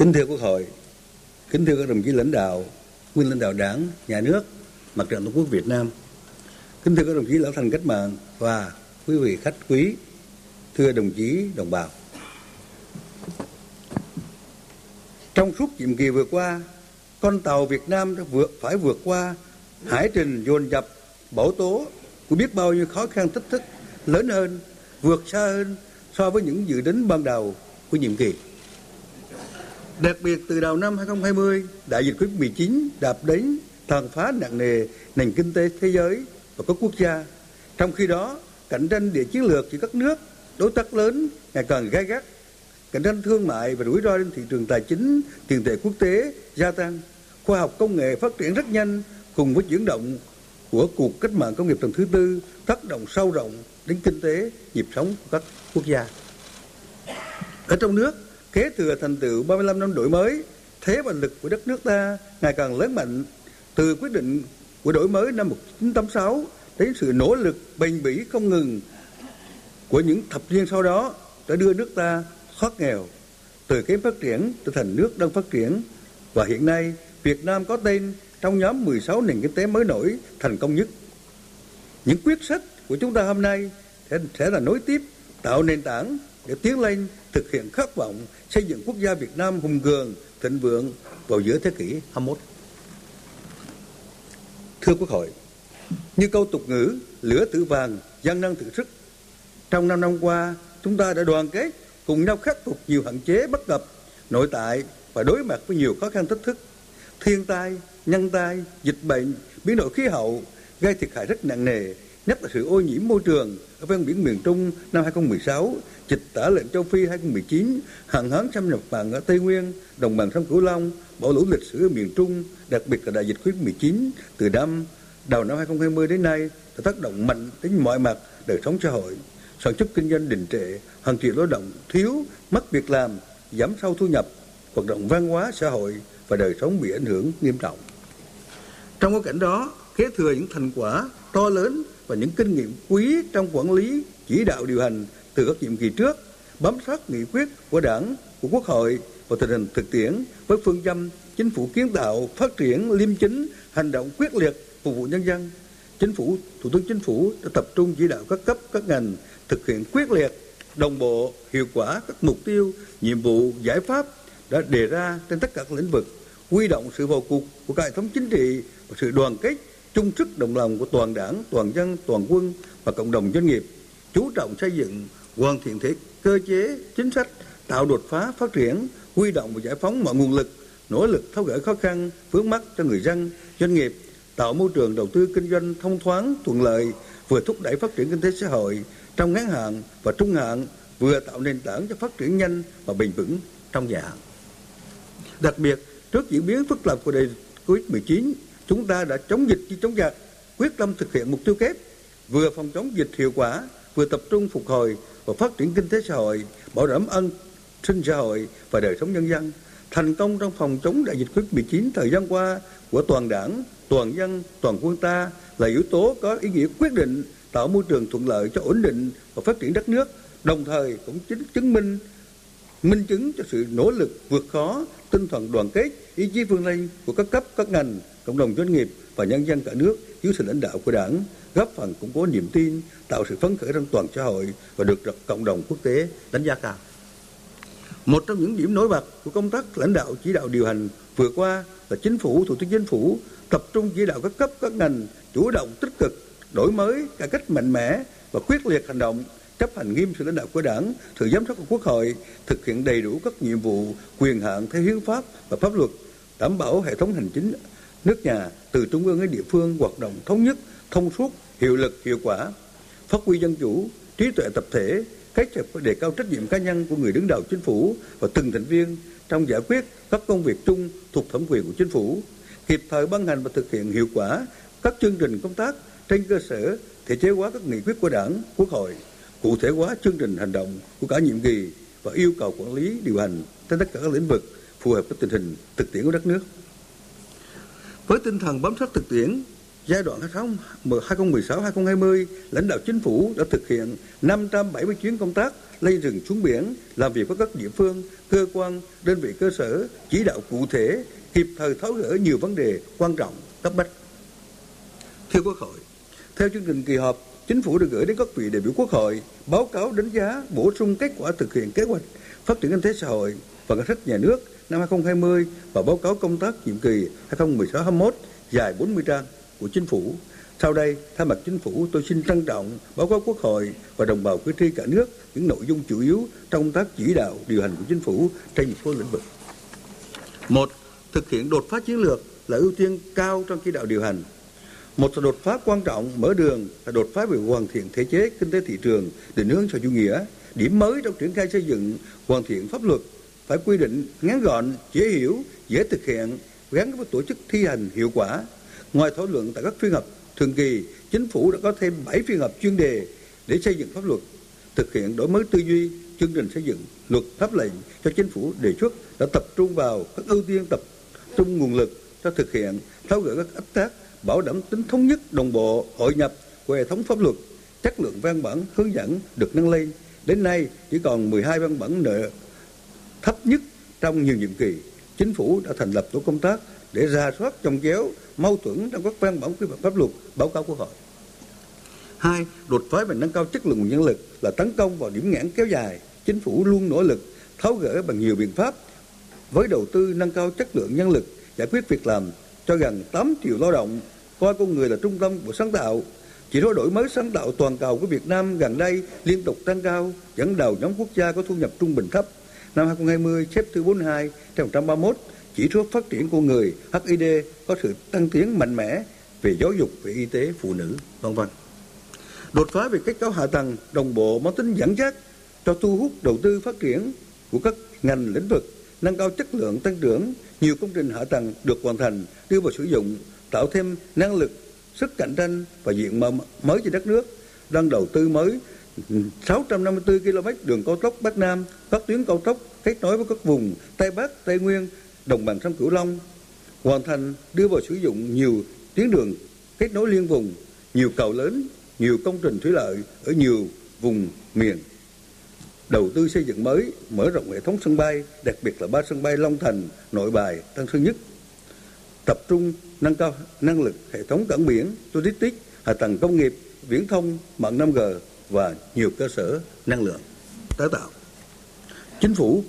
Kính thưa Quốc hội, kính thưa các đồng chí lãnh đạo, nguyên lãnh đạo Đảng, Nhà nước, Mặt trận Tổ quốc Việt Nam, kính thưa các đồng chí lão thành cách mạng và quý vị khách quý, thưa đồng chí đồng bào. Trong suốt nhiệm kỳ vừa qua, con tàu Việt Nam đã vượt phải vượt qua hải trình dồn dập bão tố của biết bao nhiêu khó khăn thách thức lớn hơn, vượt xa hơn so với những dự tính ban đầu của nhiệm kỳ. Đặc biệt từ đầu năm 2020, đại dịch Covid-19 đạp đến tàn phá nặng nề nền kinh tế thế giới và các quốc gia. Trong khi đó, cạnh tranh địa chiến lược giữa các nước đối tác lớn ngày càng gai gắt. Cạnh tranh thương mại và rủi ro trên thị trường tài chính tiền tệ quốc tế gia tăng. Khoa học công nghệ phát triển rất nhanh cùng với chuyển động của cuộc cách mạng công nghiệp lần thứ tư tác động sâu rộng đến kinh tế nhịp sống của các quốc gia. Ở trong nước kế thừa thành tựu 35 năm đổi mới thế và lực của đất nước ta ngày càng lớn mạnh từ quyết định của đổi mới năm 1986 đến sự nỗ lực bền bỉ không ngừng của những thập niên sau đó đã đưa nước ta thoát nghèo từ kém phát triển trở thành nước đang phát triển và hiện nay Việt Nam có tên trong nhóm 16 nền kinh tế mới nổi thành công nhất. Những quyết sách của chúng ta hôm nay sẽ, sẽ là nối tiếp tạo nền tảng để tiến lên thực hiện khát vọng xây dựng quốc gia Việt Nam hùng cường, thịnh vượng vào giữa thế kỷ 21. Thưa Quốc hội, như câu tục ngữ lửa tự vàng, gian năng tự sức. Trong năm năm qua, chúng ta đã đoàn kết cùng nhau khắc phục nhiều hạn chế bất cập nội tại và đối mặt với nhiều khó khăn thách thức thiên tai nhân tai dịch bệnh biến đổi khí hậu gây thiệt hại rất nặng nề nhất là sự ô nhiễm môi trường ở ven biển miền Trung năm 2016, dịch tả lợn châu Phi 2019, hạn hán xâm nhập mặn ở Tây Nguyên, đồng bằng sông Cửu Long, bão lũ lịch sử ở miền Trung, đặc biệt là đại dịch Covid-19 từ năm đầu năm 2020 đến nay đã tác động mạnh đến mọi mặt đời sống xã hội sản xuất kinh doanh đình trệ, hàng triệu lao động thiếu, mất việc làm, giảm sâu thu nhập, hoạt động văn hóa xã hội và đời sống bị ảnh hưởng nghiêm trọng. Trong bối cảnh đó, kế thừa những thành quả to lớn và những kinh nghiệm quý trong quản lý, chỉ đạo điều hành từ các nhiệm kỳ trước, bám sát nghị quyết của Đảng, của Quốc hội và tình hình thực tiễn với phương châm chính phủ kiến tạo, phát triển, liêm chính, hành động quyết liệt phục vụ nhân dân. Chính phủ, Thủ tướng Chính phủ đã tập trung chỉ đạo các cấp, các ngành thực hiện quyết liệt, đồng bộ, hiệu quả các mục tiêu, nhiệm vụ, giải pháp đã đề ra trên tất cả các lĩnh vực, huy động sự vào cuộc của cả hệ thống chính trị và sự đoàn kết, chung sức đồng lòng của toàn đảng, toàn dân, toàn quân và cộng đồng doanh nghiệp, chú trọng xây dựng, hoàn thiện thể cơ chế, chính sách, tạo đột phá phát triển, huy động và giải phóng mọi nguồn lực, nỗ lực tháo gỡ khó khăn, vướng mắt cho người dân, doanh nghiệp, tạo môi trường đầu tư kinh doanh thông thoáng, thuận lợi, vừa thúc đẩy phát triển kinh tế xã hội, trong ngắn hạn và trung hạn vừa tạo nền tảng cho phát triển nhanh và bền vững trong dài hạn. Đặc biệt, trước diễn biến phức tạp của đại Covid-19, chúng ta đã chống dịch như chống giặc, quyết tâm thực hiện mục tiêu kép, vừa phòng chống dịch hiệu quả, vừa tập trung phục hồi và phát triển kinh tế xã hội, bảo đảm an sinh xã hội và đời sống nhân dân. Thành công trong phòng chống đại dịch Covid-19 thời gian qua của toàn đảng, toàn dân, toàn quân ta là yếu tố có ý nghĩa quyết định tạo môi trường thuận lợi cho ổn định và phát triển đất nước, đồng thời cũng chính chứng minh minh chứng cho sự nỗ lực vượt khó, tinh thần đoàn kết, ý chí vươn lên của các cấp, các ngành, cộng đồng doanh nghiệp và nhân dân cả nước dưới sự lãnh đạo của Đảng, góp phần củng cố niềm tin, tạo sự phấn khởi trong toàn xã hội và được cộng đồng quốc tế đánh giá cao. Một trong những điểm nổi bật của công tác lãnh đạo chỉ đạo điều hành vừa qua là chính phủ, thủ tướng chính phủ tập trung chỉ đạo các cấp, các ngành chủ động tích cực đổi mới cải cách mạnh mẽ và quyết liệt hành động chấp hành nghiêm sự lãnh đạo của đảng sự giám sát của quốc hội thực hiện đầy đủ các nhiệm vụ quyền hạn theo hiến pháp và pháp luật đảm bảo hệ thống hành chính nước nhà từ trung ương đến địa phương hoạt động thống nhất, thông suốt, hiệu lực, hiệu quả. Phát huy dân chủ, trí tuệ tập thể, kết hợp đề cao trách nhiệm cá nhân của người đứng đầu chính phủ và từng thành viên trong giải quyết các công việc chung thuộc thẩm quyền của chính phủ, kịp thời ban hành và thực hiện hiệu quả các chương trình công tác trên cơ sở thể chế hóa các nghị quyết của đảng, quốc hội, cụ thể hóa chương trình hành động của cả nhiệm kỳ và yêu cầu quản lý điều hành trên tất cả các lĩnh vực phù hợp với tình hình thực tiễn của đất nước với tinh thần bám sát thực tiễn giai đoạn 2016-2020, lãnh đạo chính phủ đã thực hiện 570 chuyến công tác lên rừng xuống biển, làm việc với các địa phương, cơ quan, đơn vị cơ sở, chỉ đạo cụ thể, kịp thời tháo gỡ nhiều vấn đề quan trọng, cấp bách. Thưa Quốc hội, theo chương trình kỳ họp, Chính phủ được gửi đến các vị đại biểu Quốc hội báo cáo đánh giá bổ sung kết quả thực hiện kế hoạch phát triển kinh tế xã hội và ngân sách nhà nước năm 2020 và báo cáo công tác nhiệm kỳ 2016-21 dài 40 trang của Chính phủ. Sau đây, thay mặt Chính phủ, tôi xin trân trọng báo cáo Quốc hội và đồng bào cử tri cả nước những nội dung chủ yếu trong công tác chỉ đạo điều hành của Chính phủ trên một số lĩnh vực. Một, thực hiện đột phá chiến lược là ưu tiên cao trong chỉ đạo điều hành một là đột phá quan trọng mở đường là đột phá về hoàn thiện thể chế kinh tế thị trường định hướng xã chủ nghĩa điểm mới trong triển khai xây dựng hoàn thiện pháp luật phải quy định ngắn gọn, dễ hiểu, dễ thực hiện, gắn với tổ chức thi hành hiệu quả. Ngoài thảo luận tại các phiên họp thường kỳ, chính phủ đã có thêm 7 phiên họp chuyên đề để xây dựng pháp luật, thực hiện đổi mới tư duy, chương trình xây dựng luật pháp lệnh cho chính phủ đề xuất đã tập trung vào các ưu tiên tập trung nguồn lực cho thực hiện, tháo gỡ các ách tác bảo đảm tính thống nhất, đồng bộ, hội nhập của hệ thống pháp luật. Chất lượng văn bản hướng dẫn được nâng lên. Đến nay, chỉ còn 12 văn bản nợ thấp nhất trong nhiều nhiệm kỳ chính phủ đã thành lập tổ công tác để ra soát trồng chéo mâu thuẫn trong các văn bản quy phạm pháp luật báo cáo quốc hội hai đột phá và nâng cao chất lượng nguồn nhân lực là tấn công vào điểm nghẽn kéo dài chính phủ luôn nỗ lực tháo gỡ bằng nhiều biện pháp với đầu tư nâng cao chất lượng nhân lực giải quyết việc làm cho gần 8 triệu lao động, coi con người là trung tâm của sáng tạo. Chỉ số đổi mới sáng tạo toàn cầu của Việt Nam gần đây liên tục tăng cao, dẫn đầu nhóm quốc gia có thu nhập trung bình thấp. Năm 2020 xếp thứ 42 trong 131, chỉ số phát triển con người HID có sự tăng tiến mạnh mẽ về giáo dục, về y tế, phụ nữ, vân vân. Đột phá về kết cấu hạ tầng đồng bộ mang tính dẫn dắt cho thu hút đầu tư phát triển của các ngành lĩnh vực, nâng cao chất lượng tăng trưởng, nhiều công trình hạ tầng được hoàn thành đưa vào sử dụng tạo thêm năng lực sức cạnh tranh và diện mạo mới cho đất nước đang đầu tư mới 654 km đường cao tốc Bắc Nam, các tuyến cao tốc kết nối với các vùng Tây Bắc, Tây Nguyên, đồng bằng sông Cửu Long, hoàn thành đưa vào sử dụng nhiều tuyến đường kết nối liên vùng, nhiều cầu lớn, nhiều công trình thủy lợi ở nhiều vùng miền. Đầu tư xây dựng mới, mở rộng hệ thống sân bay, đặc biệt là ba sân bay Long Thành, Nội Bài, Tân Sơn Nhất, tập trung nâng cao năng lực hệ thống cảng biển, logistics, hạ tầng công nghiệp, viễn thông, mạng 5G và nhiều cơ sở năng lượng tái tạo. Chính phủ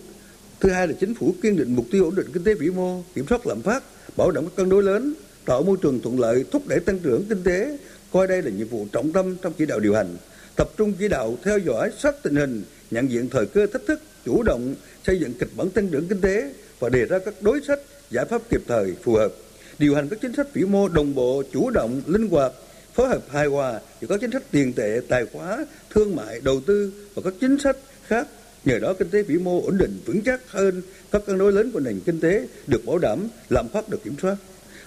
thứ hai là chính phủ kiên định mục tiêu ổn định kinh tế vĩ mô, kiểm soát lạm phát, bảo đảm các cân đối lớn, tạo môi trường thuận lợi, thúc đẩy tăng trưởng kinh tế, coi đây là nhiệm vụ trọng tâm trong chỉ đạo điều hành, tập trung chỉ đạo theo dõi sát tình hình, nhận diện thời cơ thách thức, chủ động xây dựng kịch bản tăng trưởng kinh tế và đề ra các đối sách giải pháp kịp thời phù hợp điều hành các chính sách vĩ mô đồng bộ chủ động linh hoạt phối hợp hài hòa giữa các chính sách tiền tệ tài khóa thương mại đầu tư và các chính sách khác nhờ đó kinh tế vĩ mô ổn định vững chắc hơn các cân đối lớn của nền kinh tế được bảo đảm lạm phát được kiểm soát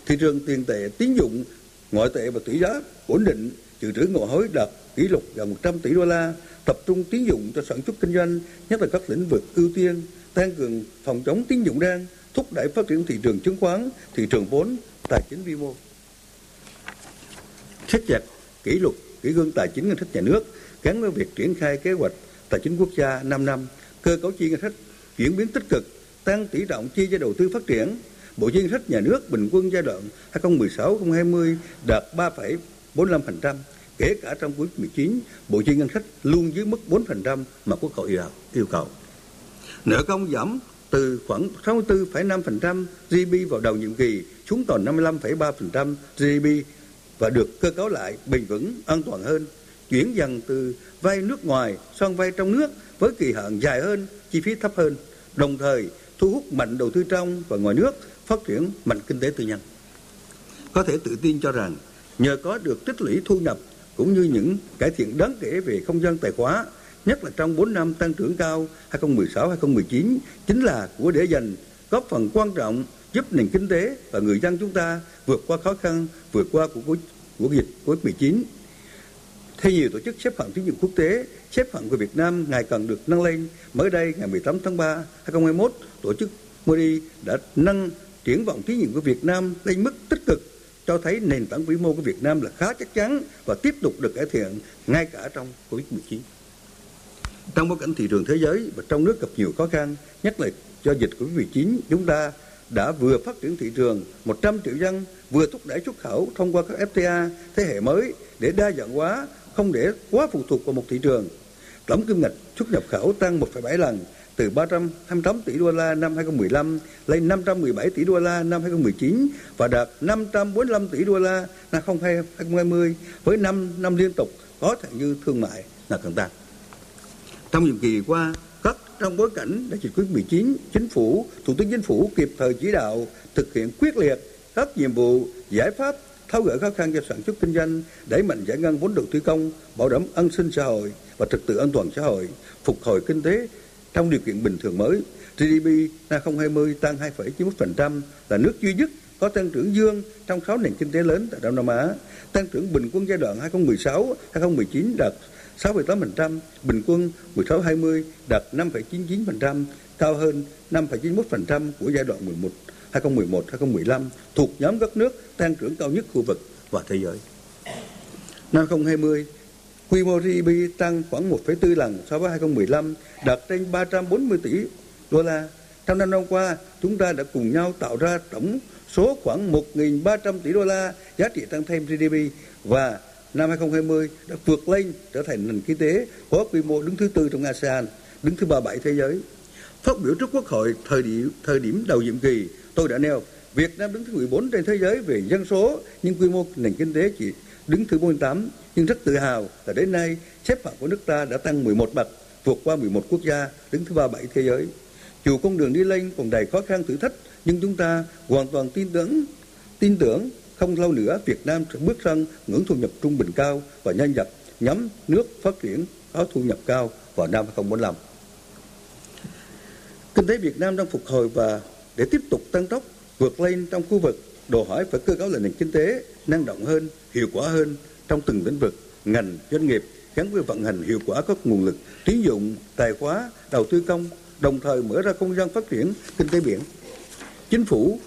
thị trường tiền tệ tín dụng ngoại tệ và tỷ giá ổn định dự trữ ngoại hối đạt kỷ lục gần 100 tỷ đô la tập trung tín dụng cho sản xuất kinh doanh nhất là các lĩnh vực ưu tiên tăng cường phòng chống tín dụng đen thúc đẩy phát triển thị trường chứng khoán, thị trường vốn, tài chính vi mô. Siết chặt kỷ luật, kỷ cương tài chính ngân sách nhà nước gắn với việc triển khai kế hoạch tài chính quốc gia 5 năm, cơ cấu chi ngân sách chuyển biến tích cực, tăng tỷ trọng chi cho đầu tư phát triển. Bộ chi ngân sách nhà nước bình quân giai đoạn 2016-2020 đạt 3,45%, kể cả trong quý 19, bộ chi ngân sách luôn dưới mức 4% mà Quốc hội yêu cầu. Nợ công giảm từ khoảng 64,5% GDP vào đầu nhiệm kỳ xuống còn 55,3% GDP và được cơ cấu lại bền vững, an toàn hơn, chuyển dần từ vay nước ngoài sang vay trong nước với kỳ hạn dài hơn, chi phí thấp hơn, đồng thời thu hút mạnh đầu tư trong và ngoài nước, phát triển mạnh kinh tế tư nhân. Có thể tự tin cho rằng nhờ có được tích lũy thu nhập cũng như những cải thiện đáng kể về không gian tài khóa nhất là trong 4 năm tăng trưởng cao 2016-2019 chính là của để dành góp phần quan trọng giúp nền kinh tế và người dân chúng ta vượt qua khó khăn, vượt qua cuộc của dịch Covid-19. Theo nhiều tổ chức xếp hạng tín dụng quốc tế, xếp hạng của Việt Nam ngày càng được nâng lên. Mới đây, ngày 18 tháng 3, 2021, tổ chức Moody đã nâng triển vọng tín dụng của Việt Nam lên mức tích cực cho thấy nền tảng vĩ mô của Việt Nam là khá chắc chắn và tiếp tục được cải thiện ngay cả trong Covid-19. Trong bối cảnh thị trường thế giới và trong nước gặp nhiều khó khăn, nhất là do dịch Covid-19, chúng ta đã vừa phát triển thị trường 100 triệu dân, vừa thúc đẩy xuất khẩu thông qua các FTA thế hệ mới để đa dạng hóa, không để quá phụ thuộc vào một thị trường. Tổng kim ngạch xuất nhập khẩu tăng 1,7 lần từ 328 tỷ đô la năm 2015 lên 517 tỷ đô la năm 2019 và đạt 545 tỷ đô la năm 2020 với 5 năm liên tục có thể dư thương mại là càng tăng. Trong nhiệm kỳ qua, trong bối cảnh đại dịch Covid-19, chính phủ, thủ tướng chính phủ kịp thời chỉ đạo thực hiện quyết liệt các nhiệm vụ, giải pháp tháo gỡ khó khăn cho sản xuất kinh doanh, đẩy mạnh giải ngân vốn đầu tư công, bảo đảm an sinh xã hội và trật tự an toàn xã hội, phục hồi kinh tế trong điều kiện bình thường mới. GDP năm 2020 tăng 2,91% là nước duy nhất có tăng trưởng dương trong 6 nền kinh tế lớn tại Đông Nam Á. Tăng trưởng bình quân giai đoạn 2016-2019 đạt 6,8%, bình quân 16-20 đạt 5,99%, cao hơn 5,91% của giai đoạn 11 2011-2015 thuộc nhóm các nước tăng trưởng cao nhất khu vực và thế giới. Năm 2020, quy mô GDP tăng khoảng 1,4 lần so với 2015, đạt trên 340 tỷ đô la. Trong năm năm qua, chúng ta đã cùng nhau tạo ra tổng số khoảng 1.300 tỷ đô la giá trị tăng thêm GDP và năm 2020 đã vượt lên trở thành nền kinh tế có quy mô đứng thứ tư trong ASEAN, đứng thứ 37 thế giới. Phát biểu trước Quốc hội thời điểm, thời điểm đầu nhiệm kỳ, tôi đã nêu Việt Nam đứng thứ 14 trên thế giới về dân số, nhưng quy mô nền kinh tế chỉ đứng thứ 48. Nhưng rất tự hào là đến nay xếp hạng của nước ta đã tăng 11 bậc, vượt qua 11 quốc gia, đứng thứ 37 thế giới. Dù con đường đi lên còn đầy khó khăn thử thách, nhưng chúng ta hoàn toàn tin tưởng, tin tưởng không lâu nữa Việt Nam sẽ bước sang ngưỡng thu nhập trung bình cao và nhân dập nhắm nước phát triển có thu nhập cao vào năm 2045. Kinh tế Việt Nam đang phục hồi và để tiếp tục tăng tốc vượt lên trong khu vực, đòi hỏi phải cơ cấu lại nền kinh tế năng động hơn, hiệu quả hơn trong từng lĩnh vực, ngành, doanh nghiệp gắn với vận hành hiệu quả các nguồn lực tín dụng, tài khóa, đầu tư công, đồng thời mở ra không gian phát triển kinh tế biển. Chính phủ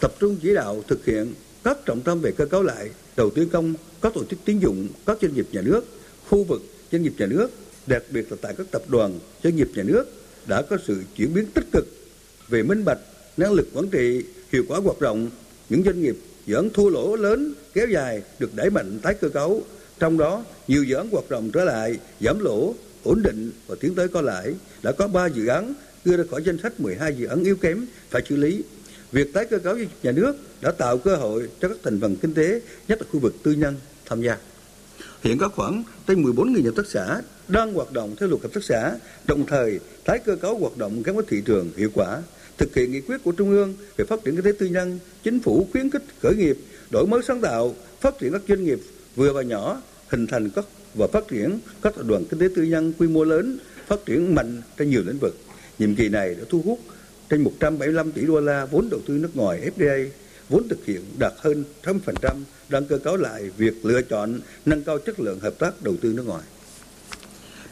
tập trung chỉ đạo thực hiện các trọng tâm về cơ cấu lại đầu tư công, các tổ chức tín dụng, các doanh nghiệp nhà nước, khu vực doanh nghiệp nhà nước, đặc biệt là tại các tập đoàn doanh nghiệp nhà nước đã có sự chuyển biến tích cực về minh bạch, năng lực quản trị, hiệu quả hoạt động. Những doanh nghiệp dự án thua lỗ lớn kéo dài được đẩy mạnh tái cơ cấu, trong đó nhiều dự án hoạt động trở lại, giảm lỗ, ổn định và tiến tới có lãi. Đã có 3 dự án đưa ra khỏi danh sách 12 dự án yếu kém phải xử lý Việc tái cơ cấu nhà nước đã tạo cơ hội cho các thành phần kinh tế, nhất là khu vực tư nhân, tham gia. Hiện có khoảng trên 14.000 hợp tác xã đang hoạt động theo luật hợp tác xã, đồng thời tái cơ cấu hoạt động gắn với thị trường hiệu quả, thực hiện nghị quyết của Trung ương về phát triển kinh tế tư nhân, chính phủ khuyến khích khởi nghiệp, đổi mới sáng tạo, phát triển các doanh nghiệp vừa và nhỏ, hình thành các và phát triển các tập đoàn kinh tế tư nhân quy mô lớn, phát triển mạnh trên nhiều lĩnh vực. Nhiệm kỳ này đã thu hút trên 175 tỷ đô la vốn đầu tư nước ngoài FDI, vốn thực hiện đạt hơn 100%, đang cơ cấu lại việc lựa chọn nâng cao chất lượng hợp tác đầu tư nước ngoài.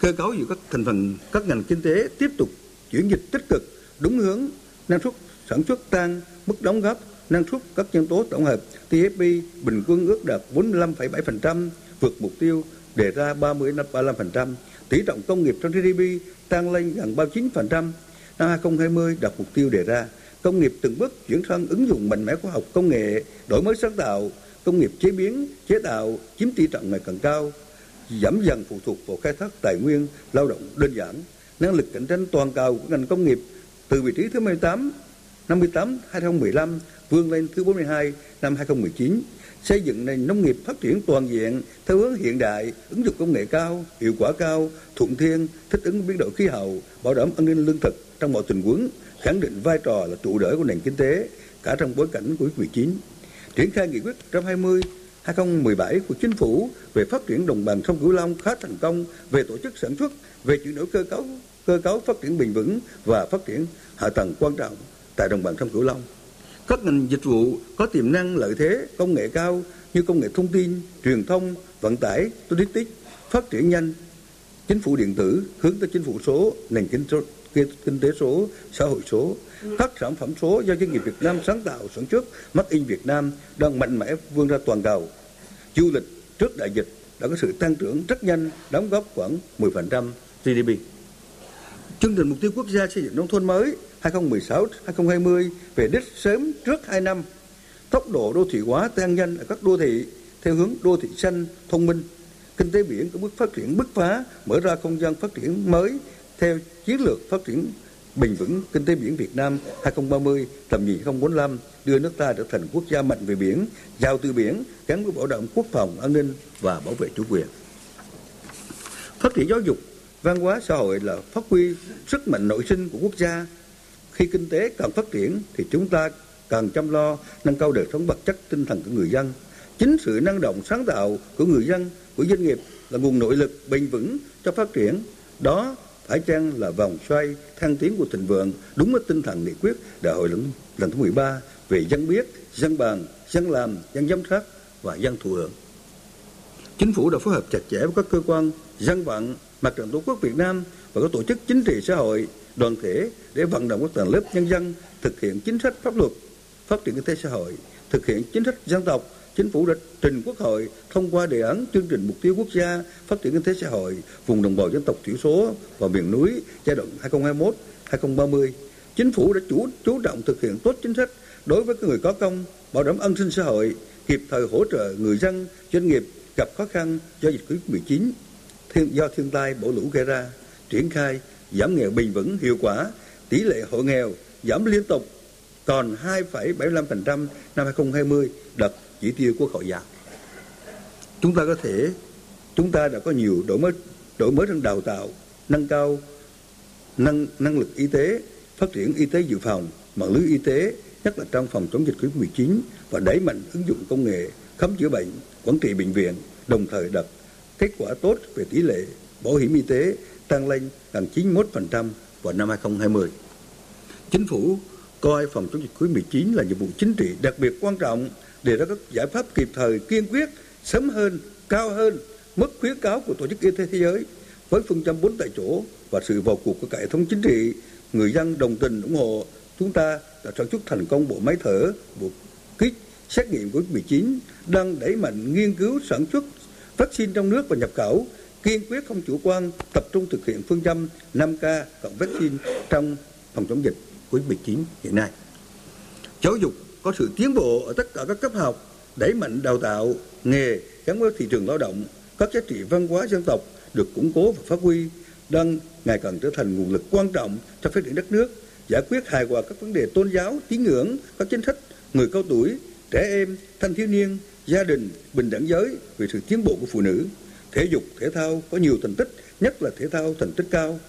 Cơ cấu giữa các thành phần các ngành kinh tế tiếp tục chuyển dịch tích cực, đúng hướng, năng suất sản xuất tăng, mức đóng góp, năng suất các nhân tố tổng hợp TFP bình quân ước đạt 45,7%, vượt mục tiêu đề ra 30-35%, tỷ trọng công nghiệp trong GDP tăng lên gần 39%, năm 2020 đặt mục tiêu đề ra. Công nghiệp từng bước chuyển sang ứng dụng mạnh mẽ khoa học công nghệ, đổi mới sáng tạo, công nghiệp chế biến, chế tạo chiếm tỷ trọng ngày càng cao, giảm dần phụ thuộc vào khai thác tài nguyên, lao động đơn giản, năng lực cạnh tranh toàn cầu của ngành công nghiệp từ vị trí thứ 18 58 2015 vươn lên thứ 42 năm 2019, xây dựng nền nông nghiệp phát triển toàn diện theo hướng hiện đại, ứng dụng công nghệ cao, hiệu quả cao, thuận thiên, thích ứng biến đổi khí hậu, bảo đảm an ninh lương thực, trong mọi tình huống, khẳng định vai trò là trụ đỡ của nền kinh tế cả trong bối cảnh của Covid-19. Triển khai nghị quyết 120 2017 của Chính phủ về phát triển đồng bằng sông Cửu Long khá thành công về tổ chức sản xuất, về chuyển đổi cơ cấu cơ cấu phát triển bền vững và phát triển hạ tầng quan trọng tại đồng bằng sông Cửu Long. Các ngành dịch vụ có tiềm năng lợi thế công nghệ cao như công nghệ thông tin, truyền thông, vận tải, logistics phát triển nhanh. Chính phủ điện tử hướng tới chính phủ số, nền kinh kinh tế số, xã hội số. Các sản phẩm số do doanh nghiệp Việt Nam sáng tạo sản xuất, Made in Việt Nam đang mạnh mẽ vươn ra toàn cầu. Du lịch trước đại dịch đã có sự tăng trưởng rất nhanh, đóng góp khoảng 10% GDP. Chương trình mục tiêu quốc gia xây dựng nông thôn mới 2016-2020 về đích sớm trước 2 năm. Tốc độ đô thị hóa tăng nhanh ở các đô thị theo hướng đô thị xanh, thông minh. Kinh tế biển có bước phát triển bứt phá, mở ra không gian phát triển mới theo chiến lược phát triển bền vững kinh tế biển Việt Nam 2030 tầm nhìn 2045 đưa nước ta trở thành quốc gia mạnh về biển, giàu từ biển, gắn với bảo đảm quốc phòng, an ninh và bảo vệ chủ quyền. Phát triển giáo dục, văn hóa xã hội là phát huy sức mạnh nội sinh của quốc gia. Khi kinh tế càng phát triển thì chúng ta càng chăm lo nâng cao đời sống vật chất tinh thần của người dân. Chính sự năng động sáng tạo của người dân, của doanh nghiệp là nguồn nội lực bền vững cho phát triển. Đó phải chăng là vòng xoay thăng tiến của thịnh vượng đúng với tinh thần nghị quyết đại hội lần, lần thứ 13 về dân biết, dân bàn, dân làm, dân giám sát và dân thụ hưởng. Chính phủ đã phối hợp chặt chẽ với các cơ quan, dân vận, mặt trận tổ quốc Việt Nam và các tổ chức chính trị xã hội, đoàn thể để vận động các tầng lớp nhân dân thực hiện chính sách pháp luật, phát triển kinh tế xã hội, thực hiện chính sách dân tộc, Chính phủ đã trình Quốc hội thông qua đề án chương trình mục tiêu quốc gia phát triển kinh tế xã hội vùng đồng bào dân tộc thiểu số và miền núi giai đoạn 2021-2030. Chính phủ đã chủ chú trọng thực hiện tốt chính sách đối với người có công, bảo đảm an sinh xã hội, kịp thời hỗ trợ người dân, doanh nghiệp gặp khó khăn do dịch Covid-19 thiên, do thiên tai bão lũ gây ra, triển khai giảm nghèo bền vững hiệu quả, tỷ lệ hộ nghèo giảm liên tục còn 2,75% năm 2020 đạt chỉ tiêu của hội giao. Chúng ta có thể, chúng ta đã có nhiều đổi mới đổi mới trong đào tạo, nâng cao năng năng lực y tế, phát triển y tế dự phòng, mạng lưới y tế, nhất là trong phòng chống dịch Covid-19 và đẩy mạnh ứng dụng công nghệ khám chữa bệnh, quản trị bệnh viện, đồng thời đạt kết quả tốt về tỷ lệ bảo hiểm y tế tăng lên gần 91% vào năm 2020. Chính phủ coi phòng chống dịch Covid-19 là nhiệm vụ chính trị đặc biệt quan trọng đề ra các giải pháp kịp thời, kiên quyết, sớm hơn, cao hơn mức khuyến cáo của tổ chức y tế thế giới với phương châm bốn tại chỗ và sự vào cuộc của cả hệ thống chính trị, người dân đồng tình, ủng hộ, chúng ta đã sản xuất thành công bộ máy thở, bộ kit xét nghiệm covid 19 đang đẩy mạnh nghiên cứu, sản xuất vaccine trong nước và nhập khẩu, kiên quyết không chủ quan, tập trung thực hiện phương châm 5K cộng vaccine trong phòng chống dịch COVID-19 hiện nay. Giáo dục có sự tiến bộ ở tất cả các cấp học, đẩy mạnh đào tạo, nghề gắn với thị trường lao động, các giá trị văn hóa dân tộc được củng cố và phát huy, đang ngày càng trở thành nguồn lực quan trọng cho phát triển đất nước, giải quyết hài hòa các vấn đề tôn giáo, tín ngưỡng, các chính sách người cao tuổi, trẻ em, thanh thiếu niên, gia đình, bình đẳng giới về sự tiến bộ của phụ nữ. Thể dục, thể thao có nhiều thành tích, nhất là thể thao thành tích cao.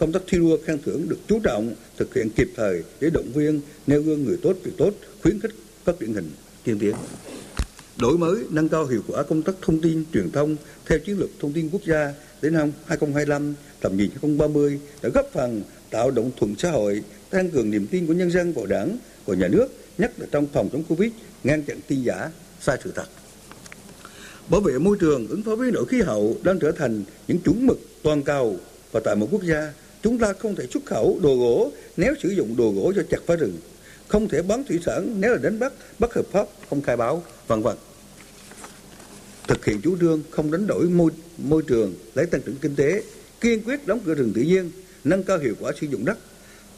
Công tác thi đua khen thưởng được chú trọng, thực hiện kịp thời để động viên, nêu gương người tốt việc tốt, khuyến khích các điển hình tiên tiến. Đổi mới nâng cao hiệu quả công tác thông tin truyền thông theo chiến lược thông tin quốc gia đến năm 2025 tầm nhìn 2030 đã góp phần tạo động thuận xã hội tăng cường niềm tin của nhân dân vào đảng của nhà nước nhất là trong phòng chống covid ngăn chặn tin giả sai sự thật. Bảo vệ môi trường ứng phó với biến đổi khí hậu đang trở thành những chuẩn mực toàn cầu và tại một quốc gia chúng ta không thể xuất khẩu đồ gỗ nếu sử dụng đồ gỗ cho chặt phá rừng. Không thể bán thủy sản nếu là đánh bắt, bất hợp pháp, không khai báo, vân vân. Thực hiện chủ trương không đánh đổi môi môi trường, lấy tăng trưởng kinh tế, kiên quyết đóng cửa rừng tự nhiên, nâng cao hiệu quả sử dụng đất.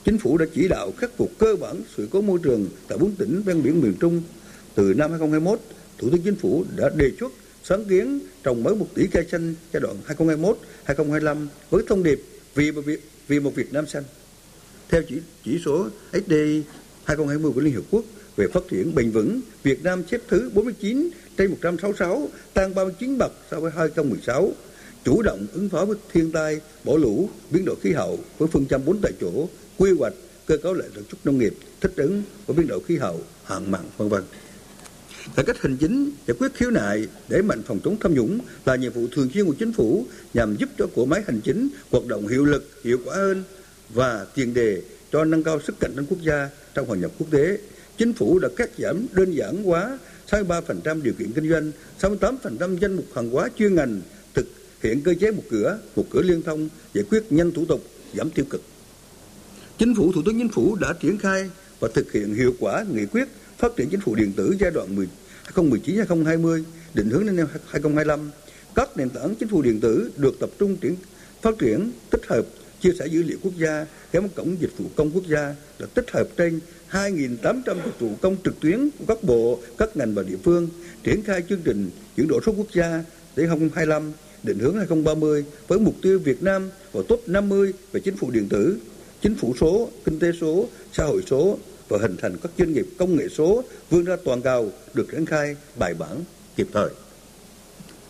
Chính phủ đã chỉ đạo khắc phục cơ bản sự cố môi trường tại bốn tỉnh ven biển miền trung. Từ năm 2021 thủ tướng chính phủ đã đề xuất sáng kiến trồng mới một tỷ cây xanh giai đoạn 2021 2025 với thông điệp vì một Việt vì một Việt Nam xanh theo chỉ chỉ số SD 2020 của Liên Hợp Quốc về phát triển bền vững, Việt Nam xếp thứ 49 trên 166, tăng 39 bậc so với 2016. Chủ động ứng phó với thiên tai, bão lũ, biến đổi khí hậu với phương châm bốn tại chỗ, quy hoạch, cơ cấu lại sản xuất nông nghiệp, thích ứng với biến đổi khí hậu, hạn mặn, vân vân. Cải cách hành chính, giải quyết khiếu nại, để mạnh phòng chống tham nhũng là nhiệm vụ thường xuyên của chính phủ nhằm giúp cho bộ máy hành chính hoạt động hiệu lực, hiệu quả hơn và tiền đề cho nâng cao sức cạnh tranh quốc gia trong hội nhập quốc tế. Chính phủ đã cắt giảm đơn giản hóa 63% điều kiện kinh doanh, 68% danh mục hàng hóa chuyên ngành, thực hiện cơ chế một cửa, một cửa liên thông, giải quyết nhanh thủ tục, giảm tiêu cực. Chính phủ, Thủ tướng Chính phủ đã triển khai và thực hiện hiệu quả nghị quyết phát triển chính phủ điện tử giai đoạn 2019-2020, định hướng đến năm 2025. Các nền tảng chính phủ điện tử được tập trung triển phát triển tích hợp chia sẻ dữ liệu quốc gia gắn cổng dịch vụ công quốc gia là tích hợp trên 2.800 dịch vụ công trực tuyến của các bộ, các ngành và địa phương, triển khai chương trình chuyển đổi số quốc gia đến 2025, định hướng 2030 với mục tiêu Việt Nam vào top 50 về chính phủ điện tử, chính phủ số, kinh tế số, xã hội số và hình thành các doanh nghiệp công nghệ số vươn ra toàn cầu được triển khai bài bản kịp thời.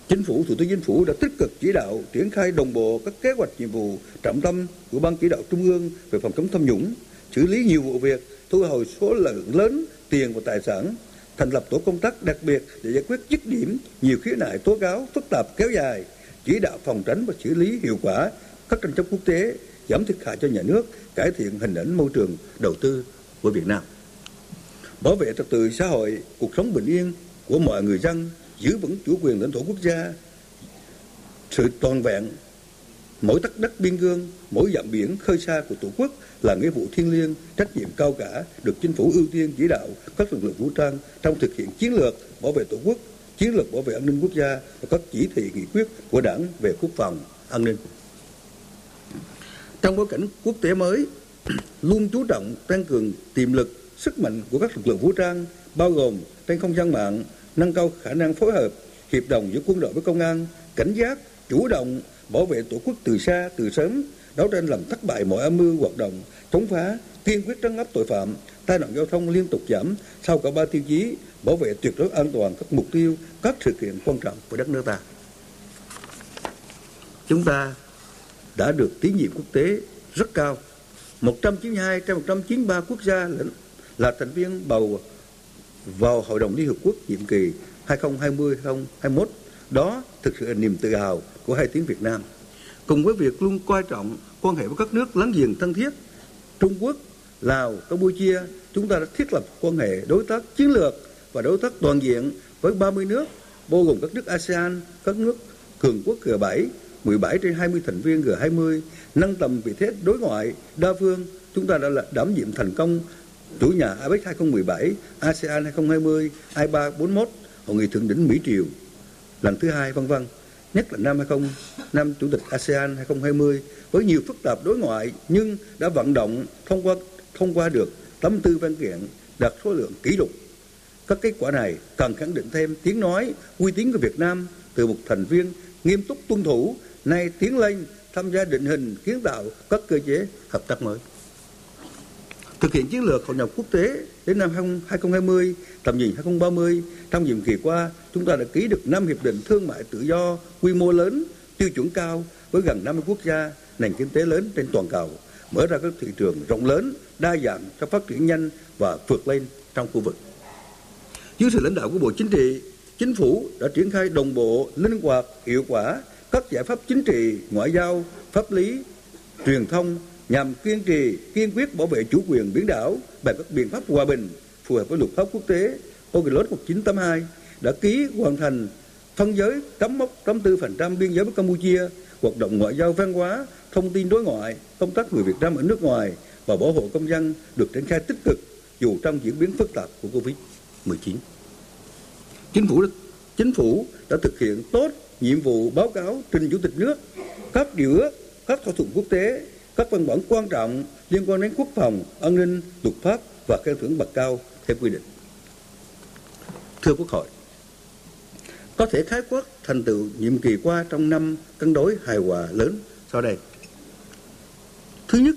Chính phủ, Thủ tướng Chính phủ đã tích cực chỉ đạo triển khai đồng bộ các kế hoạch nhiệm vụ trọng tâm của Ban chỉ đạo Trung ương về phòng chống tham nhũng, xử lý nhiều vụ việc, thu hồi số lượng lớn tiền và tài sản, thành lập tổ công tác đặc biệt để giải quyết dứt điểm nhiều khiếu nại tố cáo phức tạp kéo dài, chỉ đạo phòng tránh và xử lý hiệu quả các tranh chấp quốc tế, giảm thiệt hại cho nhà nước, cải thiện hình ảnh môi trường đầu tư của Việt Nam. Bảo vệ trật tự xã hội, cuộc sống bình yên của mọi người dân, giữ vững chủ quyền lãnh thổ quốc gia, sự toàn vẹn mỗi tấc đất biên cương, mỗi dặm biển khơi xa của Tổ quốc là nghĩa vụ thiêng liêng, trách nhiệm cao cả được chính phủ ưu tiên chỉ đạo các lực lượng vũ trang trong thực hiện chiến lược bảo vệ Tổ quốc, chiến lược bảo vệ an ninh quốc gia và các chỉ thị nghị quyết của Đảng về quốc phòng, an ninh. Trong bối cảnh quốc tế mới, luôn chú trọng tăng cường tiềm lực, sức mạnh của các lực lượng vũ trang, bao gồm trên không gian mạng, nâng cao khả năng phối hợp, hiệp đồng giữa quân đội với công an, cảnh giác, chủ động bảo vệ tổ quốc từ xa từ sớm đấu tranh làm thất bại mọi âm mưu hoạt động chống phá kiên quyết trấn áp tội phạm tai nạn giao thông liên tục giảm sau cả ba tiêu chí bảo vệ tuyệt đối an toàn các mục tiêu các sự kiện quan trọng của đất nước ta. Chúng ta đã được tín nhiệm quốc tế rất cao. 192 trên 193 quốc gia là, là thành viên bầu vào Hội đồng Liên Hợp Quốc nhiệm kỳ 2020-2021 đó thực sự là niềm tự hào của hai tiếng Việt Nam. Cùng với việc luôn coi trọng quan hệ với các nước láng giềng thân thiết, Trung Quốc, Lào, Campuchia, chúng ta đã thiết lập quan hệ đối tác chiến lược và đối tác toàn diện với 30 nước, bao gồm các nước ASEAN, các nước cường quốc G7, 17 trên 20 thành viên G20, nâng tầm vị thế đối ngoại đa phương, chúng ta đã đảm nhiệm thành công chủ nhà APEC 2017, ASEAN 2020, IPA 41, hội nghị thượng đỉnh Mỹ Triều lần thứ hai vân vân nhất là năm 20 năm chủ tịch ASEAN 2020 với nhiều phức tạp đối ngoại nhưng đã vận động thông qua thông qua được 84 văn kiện đạt số lượng kỷ lục. Các kết quả này cần khẳng định thêm tiếng nói uy tín của Việt Nam từ một thành viên nghiêm túc tuân thủ nay tiến lên tham gia định hình kiến tạo các cơ chế hợp tác mới. Thực hiện chiến lược hội nhập quốc tế đến năm 2020, tầm nhìn 2030, trong nhiệm kỳ qua, chúng ta đã ký được 5 hiệp định thương mại tự do quy mô lớn, tiêu chuẩn cao với gần 50 quốc gia, nền kinh tế lớn trên toàn cầu, mở ra các thị trường rộng lớn, đa dạng cho phát triển nhanh và vượt lên trong khu vực. Dưới sự lãnh đạo của Bộ Chính trị, Chính phủ đã triển khai đồng bộ, linh hoạt, hiệu quả các giải pháp chính trị, ngoại giao, pháp lý, truyền thông nhằm kiên trì kiên quyết bảo vệ chủ quyền biển đảo bằng các biện pháp hòa bình phù hợp với luật pháp quốc tế UNCLOS 1982 đã ký hoàn thành phân giới cắm mốc 84% biên giới với Campuchia, hoạt động ngoại giao văn hóa, thông tin đối ngoại, công tác người Việt Nam ở nước ngoài và bảo hộ công dân được triển khai tích cực dù trong diễn biến phức tạp của Covid-19. Chính phủ chính phủ đã thực hiện tốt nhiệm vụ báo cáo trình chủ tịch nước các điều ước, các thỏa thuận quốc tế các văn bản quan trọng liên quan đến quốc phòng, an ninh, luật pháp và khen thưởng bậc cao theo quy định. Thưa Quốc hội, có thể khái quát thành tựu nhiệm kỳ qua trong năm cân đối hài hòa lớn sau đây. Thứ nhất,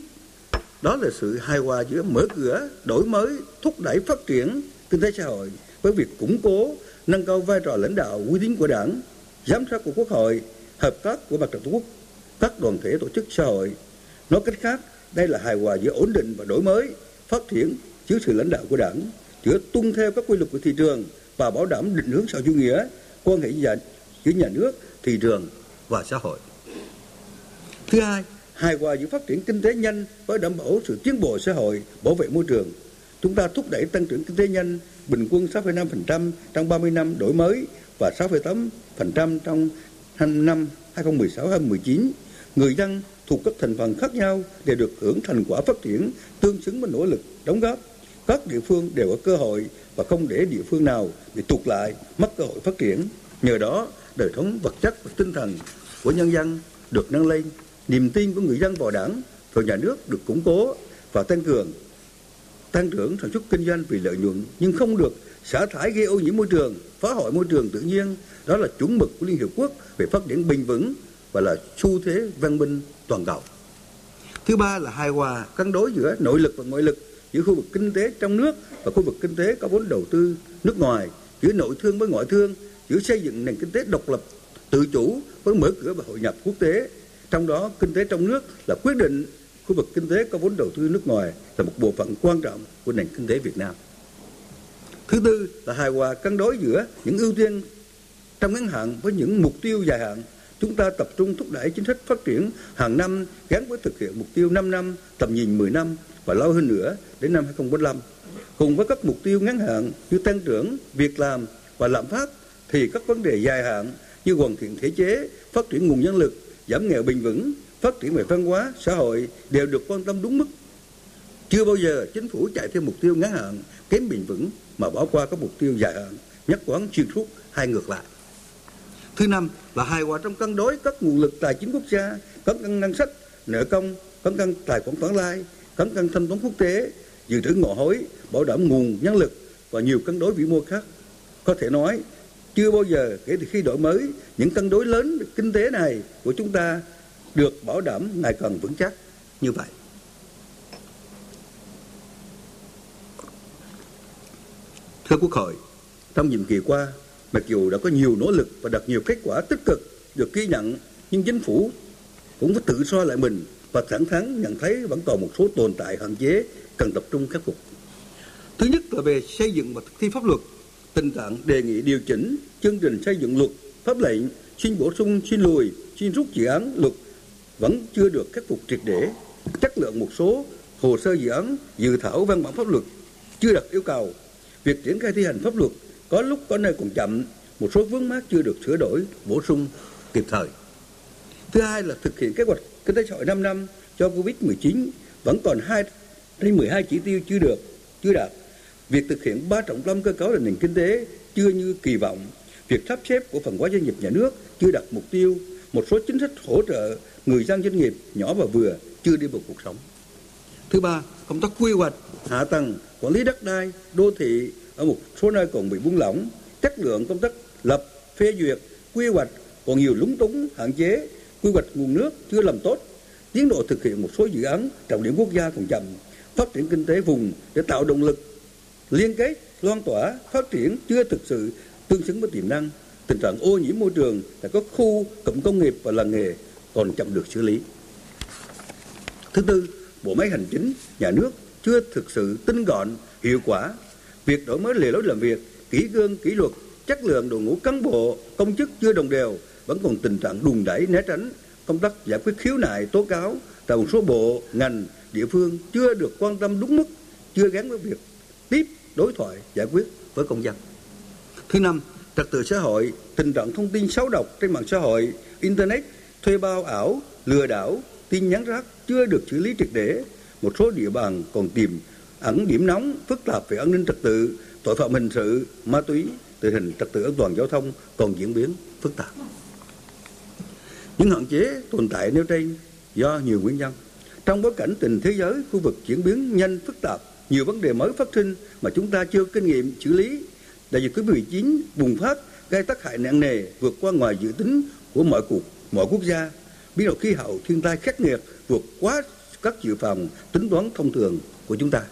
đó là sự hài hòa giữa mở cửa, đổi mới, thúc đẩy phát triển kinh tế xã hội với việc củng cố, nâng cao vai trò lãnh đạo uy tín của Đảng, giám sát của Quốc hội, hợp tác của mặt trận Tổ quốc, các đoàn thể tổ chức xã hội. Nói cách khác đây là hài hòa giữa ổn định và đổi mới phát triển dưới sự lãnh đạo của đảng giữa tuân theo các quy luật của thị trường và bảo đảm định hướng xã chủ nghĩa quan hệ giữa nhà nước thị trường và xã hội. Thứ hai hài hòa giữa phát triển kinh tế nhanh với đảm bảo sự tiến bộ xã hội bảo vệ môi trường. Chúng ta thúc đẩy tăng trưởng kinh tế nhanh bình quân 6,5% trong 30 năm đổi mới và 6,8% trong năm 2016-2019 người dân thuộc các thành phần khác nhau đều được hưởng thành quả phát triển tương xứng với nỗ lực đóng góp. Các địa phương đều có cơ hội và không để địa phương nào bị tụt lại, mất cơ hội phát triển. Nhờ đó, đời sống vật chất và tinh thần của nhân dân được nâng lên, niềm tin của người dân vào đảng vào nhà nước được củng cố và tăng cường tăng trưởng sản xuất kinh doanh vì lợi nhuận nhưng không được xả thải gây ô nhiễm môi trường, phá hoại môi trường tự nhiên. Đó là chuẩn mực của liên hiệp quốc về phát triển bền vững và là xu thế văn minh toàn cầu. Thứ ba là hài hòa, cân đối giữa nội lực và ngoại lực giữa khu vực kinh tế trong nước và khu vực kinh tế có vốn đầu tư nước ngoài, giữa nội thương với ngoại thương, giữa xây dựng nền kinh tế độc lập, tự chủ với mở cửa và hội nhập quốc tế. Trong đó, kinh tế trong nước là quyết định khu vực kinh tế có vốn đầu tư nước ngoài là một bộ phận quan trọng của nền kinh tế Việt Nam. Thứ tư là hài hòa cân đối giữa những ưu tiên trong ngắn hạn với những mục tiêu dài hạn. Chúng ta tập trung thúc đẩy chính sách phát triển hàng năm gắn với thực hiện mục tiêu 5 năm, tầm nhìn 10 năm và lâu hơn nữa đến năm 2045. Cùng với các mục tiêu ngắn hạn như tăng trưởng, việc làm và lạm phát thì các vấn đề dài hạn như hoàn thiện thể chế, phát triển nguồn nhân lực, giảm nghèo bền vững, phát triển về văn hóa, xã hội đều được quan tâm đúng mức. Chưa bao giờ chính phủ chạy theo mục tiêu ngắn hạn kém bền vững mà bỏ qua các mục tiêu dài hạn, nhất quán xuyên suốt hay ngược lại. Thứ năm là hài hòa trong cân đối các nguồn lực tài chính quốc gia, cấn cân ngân sách, nợ công, cấn cân tài khoản khoản lai, cấn cân thanh toán quốc tế, dự trữ ngộ hối, bảo đảm nguồn nhân lực và nhiều cân đối vĩ mô khác. Có thể nói, chưa bao giờ kể từ khi đổi mới, những cân đối lớn kinh tế này của chúng ta được bảo đảm ngày càng vững chắc như vậy. Thưa Quốc hội, trong nhiệm kỳ qua, mặc dù đã có nhiều nỗ lực và đạt nhiều kết quả tích cực được ghi nhận, nhưng chính phủ cũng phải tự soi lại mình và thẳng thắn nhận thấy vẫn còn một số tồn tại hạn chế cần tập trung khắc phục. Thứ nhất là về xây dựng và thực thi pháp luật, tình trạng đề nghị điều chỉnh chương trình xây dựng luật, pháp lệnh, xin bổ sung, xin lùi, xin rút dự án luật vẫn chưa được khắc phục triệt để. Chất lượng một số hồ sơ dự án, dự thảo văn bản pháp luật chưa đạt yêu cầu. Việc triển khai thi hành pháp luật có lúc có nơi còn chậm, một số vướng mắc chưa được sửa đổi, bổ sung kịp thời. Thứ hai là thực hiện kế hoạch kinh tế xã hội 5 năm cho Covid-19 vẫn còn 2 trên 12 chỉ tiêu chưa được, chưa đạt. Việc thực hiện ba trọng tâm cơ cấu là nền kinh tế chưa như kỳ vọng. Việc sắp xếp của phần hóa doanh nghiệp nhà nước chưa đạt mục tiêu. Một số chính sách hỗ trợ người dân doanh nghiệp nhỏ và vừa chưa đi vào cuộc sống. Thứ ba, công tác quy hoạch, hạ tầng, quản lý đất đai, đô thị ở một số nơi còn bị buông lỏng, chất lượng công tác lập, phê duyệt, quy hoạch còn nhiều lúng túng, hạn chế, quy hoạch nguồn nước chưa làm tốt, tiến độ thực hiện một số dự án trọng điểm quốc gia còn chậm, phát triển kinh tế vùng để tạo động lực liên kết, loan tỏa, phát triển chưa thực sự tương xứng với tiềm năng. Tình trạng ô nhiễm môi trường tại các khu cụm công nghiệp và làng nghề còn chậm được xử lý. Thứ tư, bộ máy hành chính nhà nước chưa thực sự tinh gọn, hiệu quả. Việc đổi mới lề lối làm việc, kỹ cương, kỷ luật, chất lượng đội ngũ cán bộ, công chức chưa đồng đều, vẫn còn tình trạng đùn đẩy né tránh, công tác giải quyết khiếu nại, tố cáo tại một số bộ, ngành, địa phương chưa được quan tâm đúng mức, chưa gắn với việc tiếp đối thoại giải quyết với công dân. Thứ năm, trật tự xã hội, tình trạng thông tin xấu độc trên mạng xã hội, internet thuê bao ảo, lừa đảo, tin nhắn rác chưa được xử lý triệt để. Một số địa bàn còn tiềm ẩn điểm nóng phức tạp về an ninh trật tự, tội phạm hình sự, ma túy, tình hình trật tự an toàn giao thông còn diễn biến phức tạp. Những hạn chế tồn tại nêu trên do nhiều nguyên nhân. Trong bối cảnh tình thế giới, khu vực diễn biến nhanh phức tạp, nhiều vấn đề mới phát sinh mà chúng ta chưa kinh nghiệm xử lý. Đại dịch Covid-19 bùng phát gây tác hại nặng nề vượt qua ngoài dự tính của mọi cuộc mọi quốc gia biến đổi khí hậu, thiên tai khắc nghiệt vượt quá các dự phòng tính toán thông thường của chúng ta.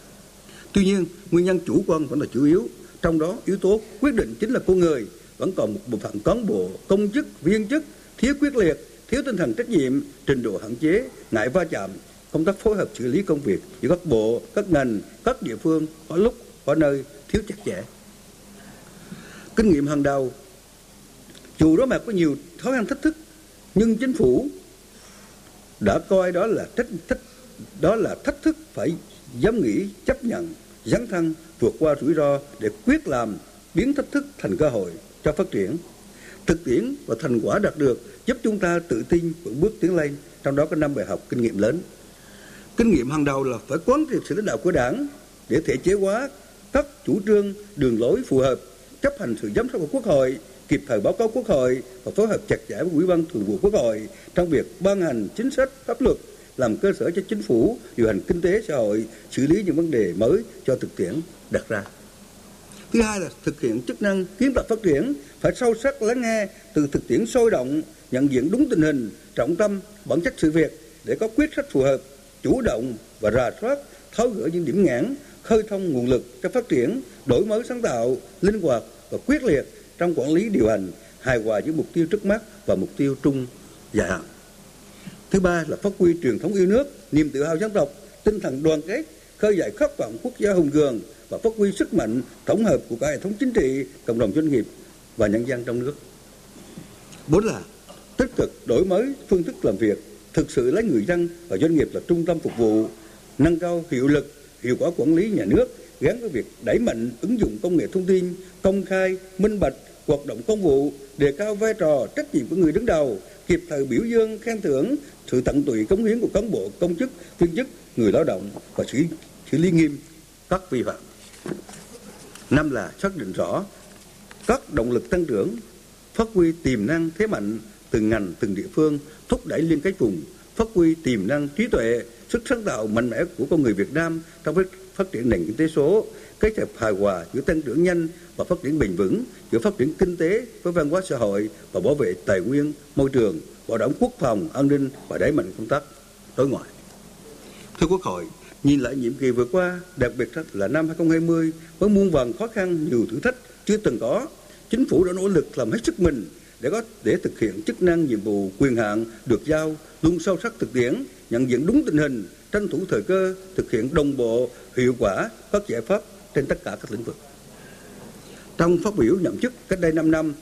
Tuy nhiên, nguyên nhân chủ quan vẫn là chủ yếu. Trong đó, yếu tố quyết định chính là con người. Vẫn còn một bộ phận cán bộ, công chức, viên chức, thiếu quyết liệt, thiếu tinh thần trách nhiệm, trình độ hạn chế, ngại va chạm. Công tác phối hợp xử lý công việc giữa các bộ, các ngành, các địa phương, có lúc, có nơi thiếu chặt chẽ. Kinh nghiệm hàng đầu. Dù đối mặt có nhiều khó khăn thách thức, nhưng chính phủ đã coi đó là thách thách đó là thách thức phải dám nghĩ, chấp nhận, dấn thân, vượt qua rủi ro để quyết làm biến thách thức thành cơ hội cho phát triển. Thực tiễn và thành quả đạt được giúp chúng ta tự tin vững bước tiến lên. Trong đó có năm bài học kinh nghiệm lớn. Kinh nghiệm hàng đầu là phải quán triệt sự lãnh đạo của đảng để thể chế hóa các chủ trương, đường lối phù hợp, chấp hành sự giám sát của quốc hội kịp thời báo cáo quốc hội và phối hợp chặt chẽ với ủy ban thường vụ quốc hội trong việc ban hành chính sách pháp luật làm cơ sở cho chính phủ điều hành kinh tế xã hội xử lý những vấn đề mới cho thực tiễn đặt ra. Thứ hai là thực hiện chức năng kiến tạo phát triển, phải sâu sắc lắng nghe từ thực tiễn sôi động, nhận diện đúng tình hình, trọng tâm, bản chất sự việc để có quyết sách phù hợp, chủ động và rà soát, tháo gỡ những điểm nghẽn khơi thông nguồn lực cho phát triển, đổi mới sáng tạo, linh hoạt và quyết liệt trong quản lý điều hành, hài hòa giữa mục tiêu trước mắt và mục tiêu trung dài hạn. Thứ ba là phát huy truyền thống yêu nước, niềm tự hào dân tộc, tinh thần đoàn kết, khơi dậy khát vọng quốc gia hùng cường và phát huy sức mạnh tổng hợp của cả hệ thống chính trị, cộng đồng doanh nghiệp và nhân dân trong nước. Bốn là tích cực đổi mới phương thức làm việc, thực sự lấy người dân và doanh nghiệp là trung tâm phục vụ, nâng cao hiệu lực, hiệu quả quản lý nhà nước gắn với việc đẩy mạnh ứng dụng công nghệ thông tin, công khai, minh bạch, hoạt động công vụ, đề cao vai trò, trách nhiệm của người đứng đầu, kịp thời biểu dương, khen thưởng sự tận tụy cống hiến của cán bộ, công chức, viên chức, người lao động và xử xử lý nghiêm các vi phạm. Năm là xác định rõ các động lực tăng trưởng, phát huy tiềm năng thế mạnh từng ngành, từng địa phương, thúc đẩy liên kết vùng, phát huy tiềm năng trí tuệ, sức sáng tạo mạnh mẽ của con người Việt Nam trong phát triển nền kinh tế số, kết hợp hài hòa giữa tăng trưởng nhanh và phát triển bền vững, giữa phát triển kinh tế với văn hóa xã hội và bảo vệ tài nguyên, môi trường, bảo đảm quốc phòng, an ninh và đẩy mạnh công tác đối ngoại. Thưa quốc hội, nhìn lại nhiệm kỳ vừa qua, đặc biệt là năm 2020 với muôn vàn khó khăn, nhiều thử thách chưa từng có, chính phủ đã nỗ lực làm hết sức mình để có để thực hiện chức năng nhiệm vụ quyền hạn được giao, luôn sâu sắc thực tiễn, nhận diện đúng tình hình, tranh thủ thời cơ thực hiện đồng bộ, hiệu quả các giải pháp trên tất cả các lĩnh vực. Trong phát biểu nhậm chức cách đây 5 năm,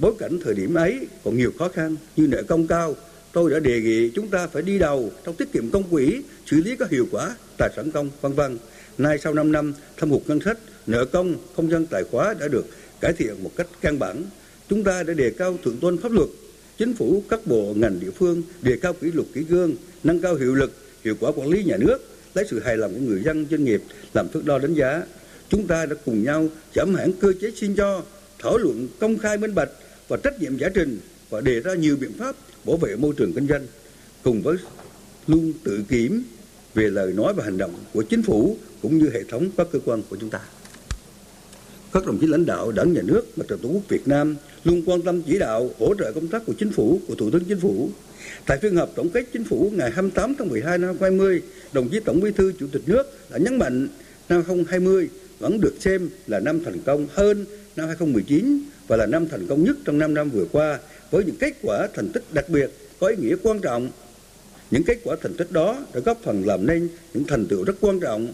bối cảnh thời điểm ấy còn nhiều khó khăn, như nợ công cao, tôi đã đề nghị chúng ta phải đi đầu trong tiết kiệm công quỹ, xử lý có hiệu quả tài sản công, vân vân. Nay sau 5 năm, thâm hụt ngân sách, nợ công, không gian tài khóa đã được cải thiện một cách căn bản chúng ta đã đề cao thượng tôn pháp luật, chính phủ, các bộ, ngành địa phương đề cao kỷ luật kỷ cương, nâng cao hiệu lực, hiệu quả quản lý nhà nước, lấy sự hài lòng của người dân, doanh nghiệp làm thước đo đánh giá. Chúng ta đã cùng nhau giảm hãng cơ chế xin cho, thảo luận, công khai minh bạch và trách nhiệm giải trình và đề ra nhiều biện pháp bảo vệ môi trường kinh doanh. Cùng với luôn tự kiểm về lời nói và hành động của chính phủ cũng như hệ thống các cơ quan của chúng ta các đồng chí lãnh đạo đảng nhà nước mặt trận tổ quốc Việt Nam luôn quan tâm chỉ đạo hỗ trợ công tác của chính phủ của thủ tướng chính phủ tại phiên họp tổng kết chính phủ ngày 28 tháng 12 năm 2020 đồng chí tổng bí thư chủ tịch nước đã nhấn mạnh năm 2020 vẫn được xem là năm thành công hơn năm 2019 và là năm thành công nhất trong 5 năm vừa qua với những kết quả thành tích đặc biệt có ý nghĩa quan trọng. Những kết quả thành tích đó đã góp phần làm nên những thành tựu rất quan trọng,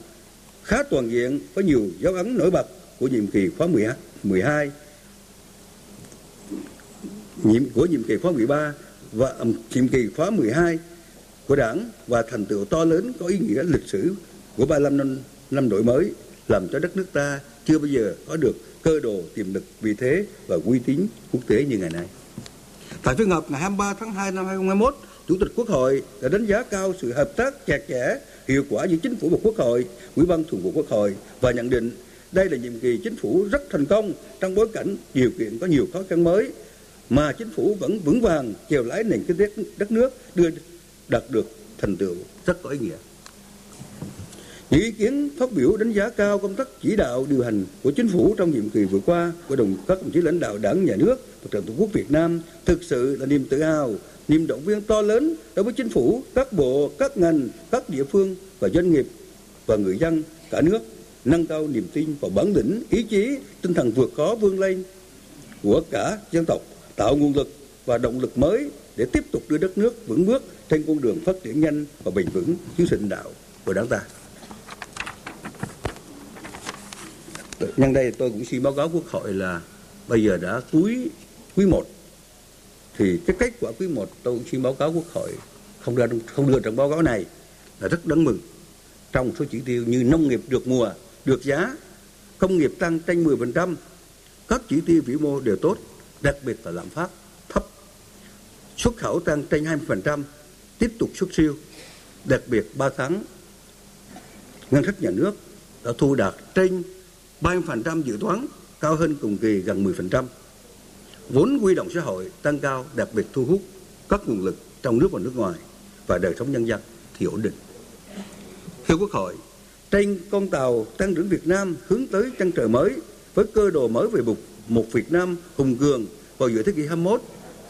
khá toàn diện, có nhiều dấu ấn nổi bật của nhiệm kỳ khóa 12, nhiệm của nhiệm kỳ khóa 13 và nhiệm kỳ khóa 12 của Đảng và thành tựu to lớn có ý nghĩa lịch sử của 35 năm, năm đổi mới làm cho đất nước ta chưa bao giờ có được cơ đồ tiềm lực vị thế và uy tín quốc tế như ngày nay. Tại phiên họp ngày 23 tháng 2 năm 2021, Chủ tịch Quốc hội đã đánh giá cao sự hợp tác chặt chẽ, hiệu quả giữa chính phủ và Quốc hội, Ủy ban Thường vụ Quốc hội và nhận định đây là nhiệm kỳ chính phủ rất thành công trong bối cảnh điều kiện có nhiều khó khăn mới mà chính phủ vẫn vững vàng chèo lái nền kinh tế đất nước đưa đạt được thành tựu rất có ý nghĩa. Những ý kiến phát biểu đánh giá cao công tác chỉ đạo điều hành của chính phủ trong nhiệm kỳ vừa qua của đồng các đồng chí lãnh đạo đảng nhà nước và trận tổ quốc Việt Nam thực sự là niềm tự hào, niềm động viên to lớn đối với chính phủ, các bộ, các ngành, các địa phương và doanh nghiệp và người dân cả nước nâng cao niềm tin vào bản lĩnh, ý chí, tinh thần vượt khó vươn lên của cả dân tộc, tạo nguồn lực và động lực mới để tiếp tục đưa đất nước vững bước trên con đường phát triển nhanh và bền vững dưới sự đạo của đảng ta. nhân đây tôi cũng xin báo cáo quốc hội là bây giờ đã cuối quý một thì cái kết quả quý một tôi cũng xin báo cáo quốc hội không đưa không đưa trong báo cáo này là rất đáng mừng trong một số chỉ tiêu như nông nghiệp được mùa được giá công nghiệp tăng trên 10% các chỉ tiêu vĩ mô đều tốt đặc biệt là lạm phát thấp. Xuất khẩu tăng trên 20%, tiếp tục xuất siêu. Đặc biệt 3 tháng, ngân sách nhà nước đã thu đạt trên 30% dự toán, cao hơn cùng kỳ gần 10%. Vốn quy động xã hội tăng cao, đặc biệt thu hút các nguồn lực trong nước và nước ngoài và đời sống nhân dân thì ổn định. Thưa Quốc hội, trên con tàu tăng trưởng Việt Nam hướng tới chân trời mới với cơ đồ mới về một, một Việt Nam hùng cường vào giữa thế kỷ 21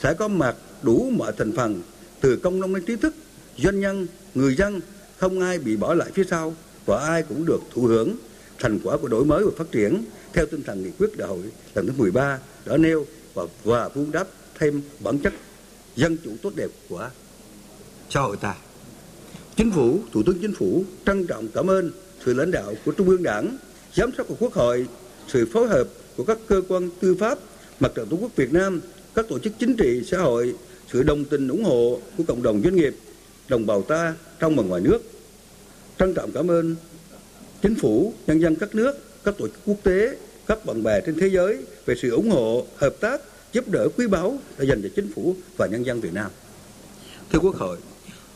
sẽ có mặt đủ mọi thành phần từ công nông đến trí thức, doanh nhân, người dân không ai bị bỏ lại phía sau và ai cũng được thụ hưởng thành quả của đổi mới và phát triển theo tinh thần nghị quyết đại hội lần thứ 13 đã nêu và, và vun đắp thêm bản chất dân chủ tốt đẹp của xã hội ta. Chính phủ, Thủ tướng Chính phủ trân trọng cảm ơn sự lãnh đạo của Trung ương Đảng, giám sát của Quốc hội, sự phối hợp của các cơ quan tư pháp, mặt trận Tổ quốc Việt Nam, các tổ chức chính trị, xã hội, sự đồng tình ủng hộ của cộng đồng doanh nghiệp, đồng bào ta trong và ngoài nước. Trân trọng cảm ơn chính phủ, nhân dân các nước, các tổ chức quốc tế, các bạn bè trên thế giới về sự ủng hộ, hợp tác, giúp đỡ quý báu đã dành cho chính phủ và nhân dân Việt Nam. Thưa Quốc hội,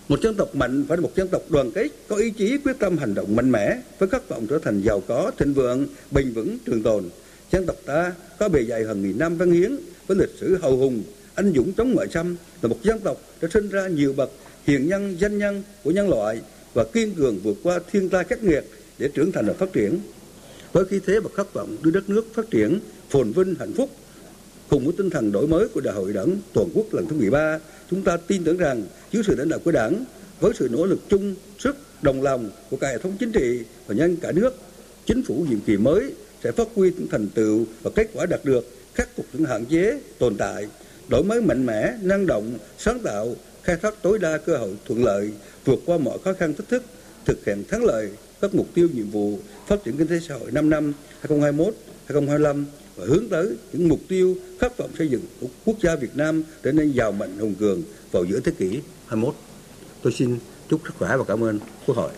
một dân tộc mạnh phải là một dân tộc đoàn kết, có ý chí quyết tâm hành động mạnh mẽ với khát vọng trở thành giàu có, thịnh vượng, bền vững, trường tồn. Dân tộc ta có bề dày hàng nghìn năm văn hiến với lịch sử hào hùng, anh dũng chống ngoại xâm là một dân tộc đã sinh ra nhiều bậc hiền nhân, danh nhân của nhân loại và kiên cường vượt qua thiên tai khắc nghiệt để trưởng thành và phát triển. Với khí thế và khát vọng đưa đất nước phát triển phồn vinh hạnh phúc cùng với tinh thần đổi mới của Đại hội Đảng toàn quốc lần thứ 13, chúng ta tin tưởng rằng dưới sự lãnh đạo của Đảng, với sự nỗ lực chung sức đồng lòng của cả hệ thống chính trị và nhân cả nước, chính phủ nhiệm kỳ mới sẽ phát huy những thành tựu và kết quả đạt được, khắc phục những hạn chế tồn tại, đổi mới mạnh mẽ, năng động, sáng tạo, khai thác tối đa cơ hội thuận lợi, vượt qua mọi khó khăn thách thức, thực hiện thắng lợi các mục tiêu nhiệm vụ phát triển kinh tế xã hội 5 năm 2021 2025 và hướng tới những mục tiêu khát vọng xây dựng của quốc gia Việt Nam trở nên giàu mạnh, hùng cường vào giữa thế kỷ 21. Tôi xin chúc sức khỏe và cảm ơn Quốc hội.